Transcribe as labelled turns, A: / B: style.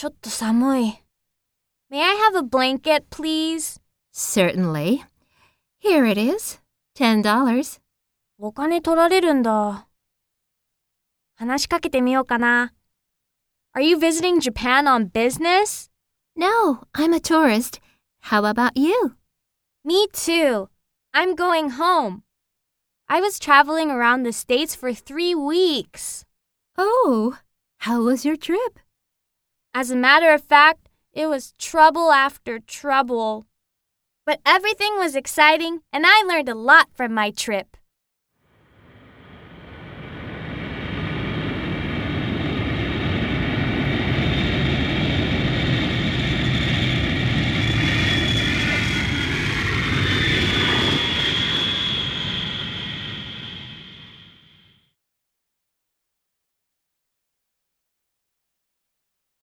A: ちょっと寒い。May I have a blanket, please?
B: Certainly. Here it is. Ten dollars.
A: お金取られるんだ。話しかけてみようかな。Are you visiting Japan on business?
B: No, I'm a tourist. How about you?
A: Me too. I'm going home. I was traveling around the States for three weeks.
B: Oh, how was your trip?
A: As a matter of fact, it was trouble after trouble. But everything was exciting, and I learned a lot from my trip.